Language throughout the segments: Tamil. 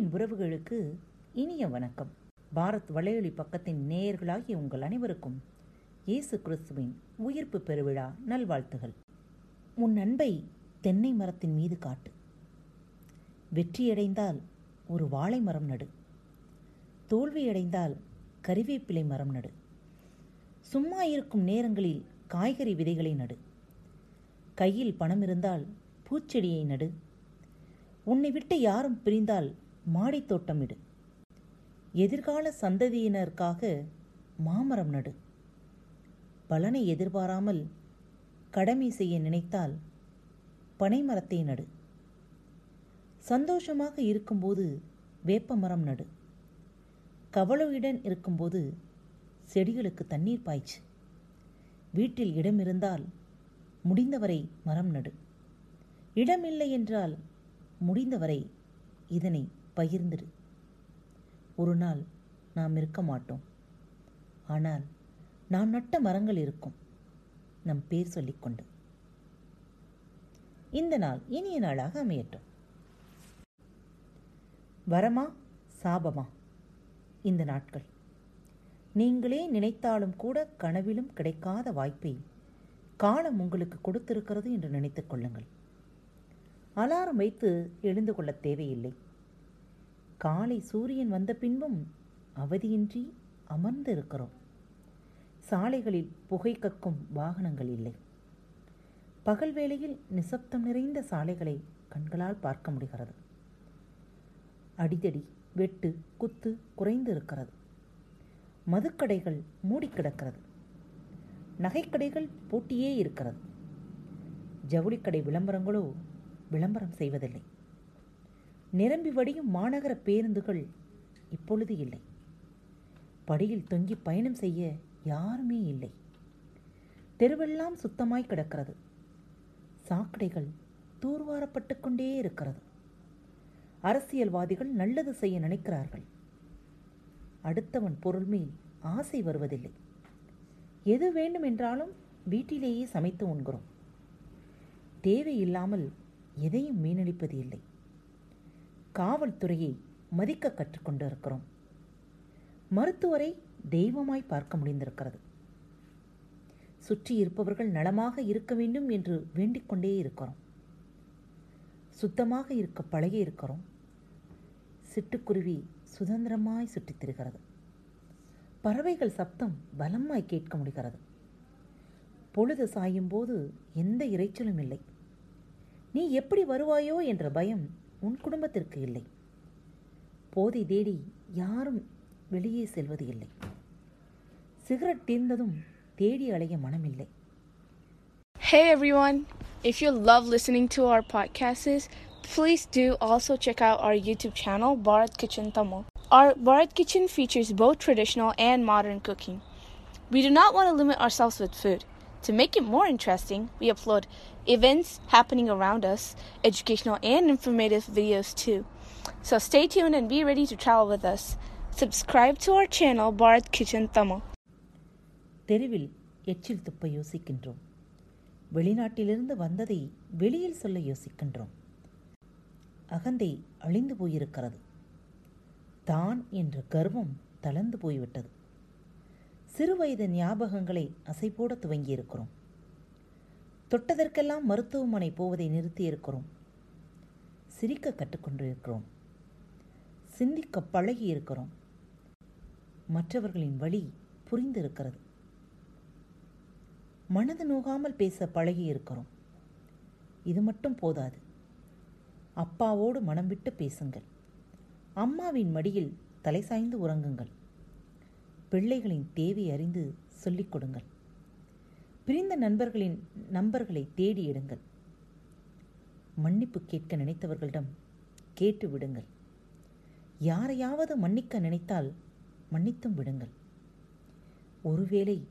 அன்பின் உறவுகளுக்கு இனிய வணக்கம். பாரத் வலையொலி பக்கத்தின் நேயர்களாகிய உங்கள் அனைவருக்கும் இயேசு கிறிஸ்துவின் உயிர்ப்பு பெருவிழா நல்வாழ்த்துகள். உன் அன்பை தென்னை மரத்தின் மீது காட்டு. வெற்றியடைந்தால் ஒரு வாழை மரம் நடு. தோல்வியடைந்தால் கறிவேப்பிலை மரம் நடு. சும்மா இருக்கும் நேரங்களில் காய்கறி விதைகளை நடு. கையில் பணம் இருந்தால் பூச்செடியை நடு. உன்னை விட்டு யாரும் பிரிந்தால் மாடித் எதிர்கால சந்ததியினருக்காக மாமரம் நடு. பலனை எதிர்பாராமல் கடமை செய்ய நினைத்தால் பனைமரத்தை நடு. சந்தோஷமாக இருக்கும்போது வேப்பமரம் நடு. கவலையுடன் இருக்கும்போது செடிகளுக்கு தண்ணீர் பாய்ச்சு. வீட்டில் இடம் இருந்தால் முடிந்தவரை மரம் நடு. இடமில்லை என்றால் முடிந்தவரை இதனை பகிர்ந்துடு ஒரு நாள் நாம் இருக்க மாட்டோம். ஆனால் நாம் நட்ட மரங்கள் இருக்கும். நம் பேர் சொல்லிக்கொண்டு இந்த நாள் இனிய நாளாக அமையட்டும். வரமா சாபமா? இந்த நாட்கள். நீங்களே நினைத்தாலும் கூட கனவிலும் கிடைக்காத வாய்ப்பை காலம் உங்களுக்கு கொடுத்திருக்கிறது என்று நினைத்துக் கொள்ளுங்கள். அலாரம் வைத்து எழுந்து கொள்ள தேவையில்லை. காலை சூரியன் வந்த பின்பும் அவதியின்றி அமர்ந்து இருக்கிறோம் சாலைகளில் புகை கக்கும் வாகனங்கள் இல்லை. பகல் வேளையில் நிசப்தம் நிறைந்த சாலைகளை கண்களால் பார்க்க முடிகிறது. அடிதடி வெட்டு குத்து குறைந்து இருக்கிறது மதுக்கடைகள் மூடி கிடக்கிறது. நகைக்கடைகள் பூட்டியே இருக்கிறது. ஜவுளிக்கடை விளம்பரங்களோ விளம்பரம் செய்வதில்லை. நிரம்பி வடியும் மாநகர பேருந்துகள் இப்பொழுது இல்லை. படியில் தொங்கி பயணம் செய்ய யாருமே இல்லை. தெருவெல்லாம் சுத்தமாய் கிடக்கிறது. சாக்கடைகள் தூர்வாரப்பட்டு கொண்டே இருக்கிறது. அரசியல்வாதிகள் நல்லது செய்ய நினைக்கிறார்கள். அடுத்தவன் பொருள் மேல் ஆசை வருவதில்லை. எது வேண்டும் என்றாலும் வீட்டிலேயே சமைத்து உண்கிறோம். தேவையில்லாமல் எதையும் மீனடிப்பது இல்லை. காவல்துறையை மதிக்க கற்றுக்கொண்டு இருக்கிறோம் மருத்துவரை தெய்வமாய் பார்க்க முடிந்திருக்கிறது. சுற்றி இருப்பவர்கள் நலமாக இருக்க வேண்டும் என்று வேண்டிக்கொண்டே இருக்கிறோம். சுத்தமாக இருக்க பழகி இருக்கிறோம். சிட்டுக்குருவி சுதந்திரமாய் சுற்றித் திரிகிறது. பறவைகள் சப்தம் பலமாய் கேட்க முடிகிறது. பொழுது சாயும் போது எந்த இறைச்சலும் இல்லை. நீ எப்படி வருவாயோ என்ற பயம் உன் குடும்பத்திற்கு இல்லை போதை தேடி யாரும் வெளியே செல்வது இல்லை சிகரெட் தீர்ந்ததும் தேடி அலைய மனமில்லை Hey everyone! If you love listening to our podcasts, please do also check out our YouTube channel, Bharat Kitchen Tamil. Our Bharat Kitchen features both traditional and modern cooking. We do not want to limit ourselves with food. To make it more interesting, we upload events happening around us, educational and informative videos too. So stay tuned and be ready to travel with us. Subscribe to our channel, Bharat Kitchen Tamil. தெருவில் எச்சில் துப்ப யோசிக்கின்றோம் வெளிநாட்டிலிருந்து வந்ததை வெளியில் சொல்ல யோசிக்கின்றோம் அகந்தை அழிந்து போயிருக்கிறது தான் என்ற கர்வம் தளர்ந்து போய்விட்டது சிறுவயது ஞாபகங்களை அசைபோட துவங்கியிருக்கிறோம். தொட்டதற்கெல்லாம் மருத்துவமனை போவதை நிறுத்தியிருக்கிறோம். சிரிக்க கற்றுக்கொண்டிருக்கிறோம். சிந்திக்க பழகி இருக்கிறோம் மற்றவர்களின் வழி புரிந்திருக்கிறது. மனது நோகாமல் பேச பழகி இருக்கிறோம் இது மட்டும் போதாது. அப்பாவோடு மனம் விட்டு பேசுங்கள். அம்மாவின் மடியில் தலை சாய்ந்து உறங்குங்கள். பிள்ளைகளின் தேவை அறிந்து சொல்லிக் கொடுங்கள். பிரிந்த நண்பர்களின் நம்பர்களை தேடி எடுங்கள். மன்னிப்பு கேட்க நினைத்தவர்களிடம் கேட்டு விடுங்கள். யாரையாவது மன்னிக்க நினைத்தால் மன்னித்தும் விடுங்கள். ஒருவேளை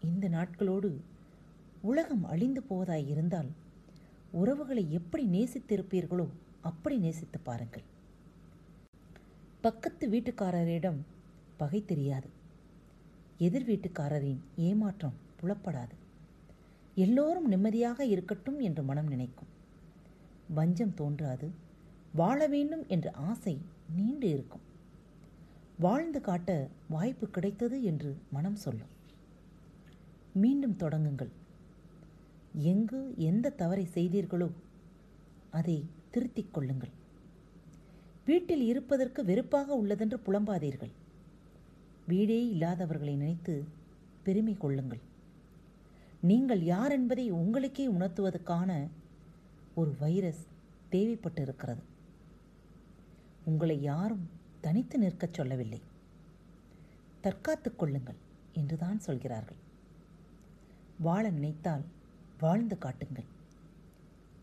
இந்த நாட்களோடு உலகம் அழிந்து போவதாய் இருந்தால் உறவுகளை எப்படி நேசித்திருப்பீர்களோ அப்படி நேசித்து பாருங்கள். பக்கத்து வீட்டுக்காரரிடம் பகை தெரியாது. எதிர் வீட்டுக்காரரின் ஏமாற்றம் புலப்படாது. எல்லோரும் நிம்மதியாக இருக்கட்டும் என்று மனம் நினைக்கும். வஞ்சம் தோன்றாது. வாழ வேண்டும் என்ற ஆசை நீண்டு இருக்கும். வாழ்ந்து காட்ட வாய்ப்பு கிடைத்தது என்று மனம் சொல்லும். மீண்டும் தொடங்குங்கள். எங்கு எந்த தவறை செய்தீர்களோ அதை திருத்திக் கொள்ளுங்கள். வீட்டில் இருப்பதற்கு வெறுப்பாக உள்ளதென்று புலம்பாதீர்கள். வீடே இல்லாதவர்களை நினைத்து பெருமை கொள்ளுங்கள். நீங்கள் யார் என்பதை உங்களுக்கே உணர்த்துவதற்கான ஒரு வைரஸ் தேவைப்பட்டிருக்கிறது. உங்களை யாரும் தனித்து நிற்கச் சொல்லவில்லை. தற்காத்துக் கொள்ளுங்கள் என்றுதான் சொல்கிறார்கள். வாழ நினைத்தால் வாழ்ந்து காட்டுங்கள்.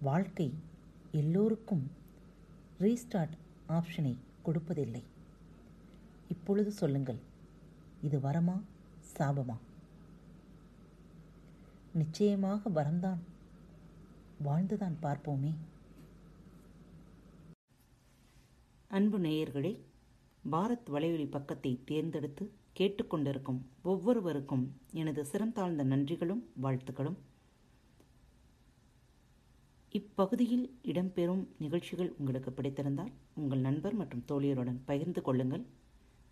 வாழ்க்கை எல்லோருக்கும் ரீஸ்டார்ட் ஆப்ஷனை கொடுப்பதில்லை. இப்பொழுது சொல்லுங்கள் இது வரமா? சாபமா? நிச்சயமாக வரம்தான். வாழ்ந்துதான் பார்ப்போமே. அன்பு நேயர்களே பாரத் வலையொலி பக்கத்தை தேர்ந்தெடுத்து கேட்டுக்கொண்டிருக்கும் ஒவ்வொருவருக்கும் எனது சிறந்தாழ்ந்த நன்றிகளும் வாழ்த்துக்களும். இப்பகுதியில் இடம்பெறும் நிகழ்ச்சிகள் உங்களுக்கு பிடித்திருந்தால் உங்கள் நண்பர் மற்றும் தோழியருடன் பகிர்ந்து கொள்ளுங்கள்.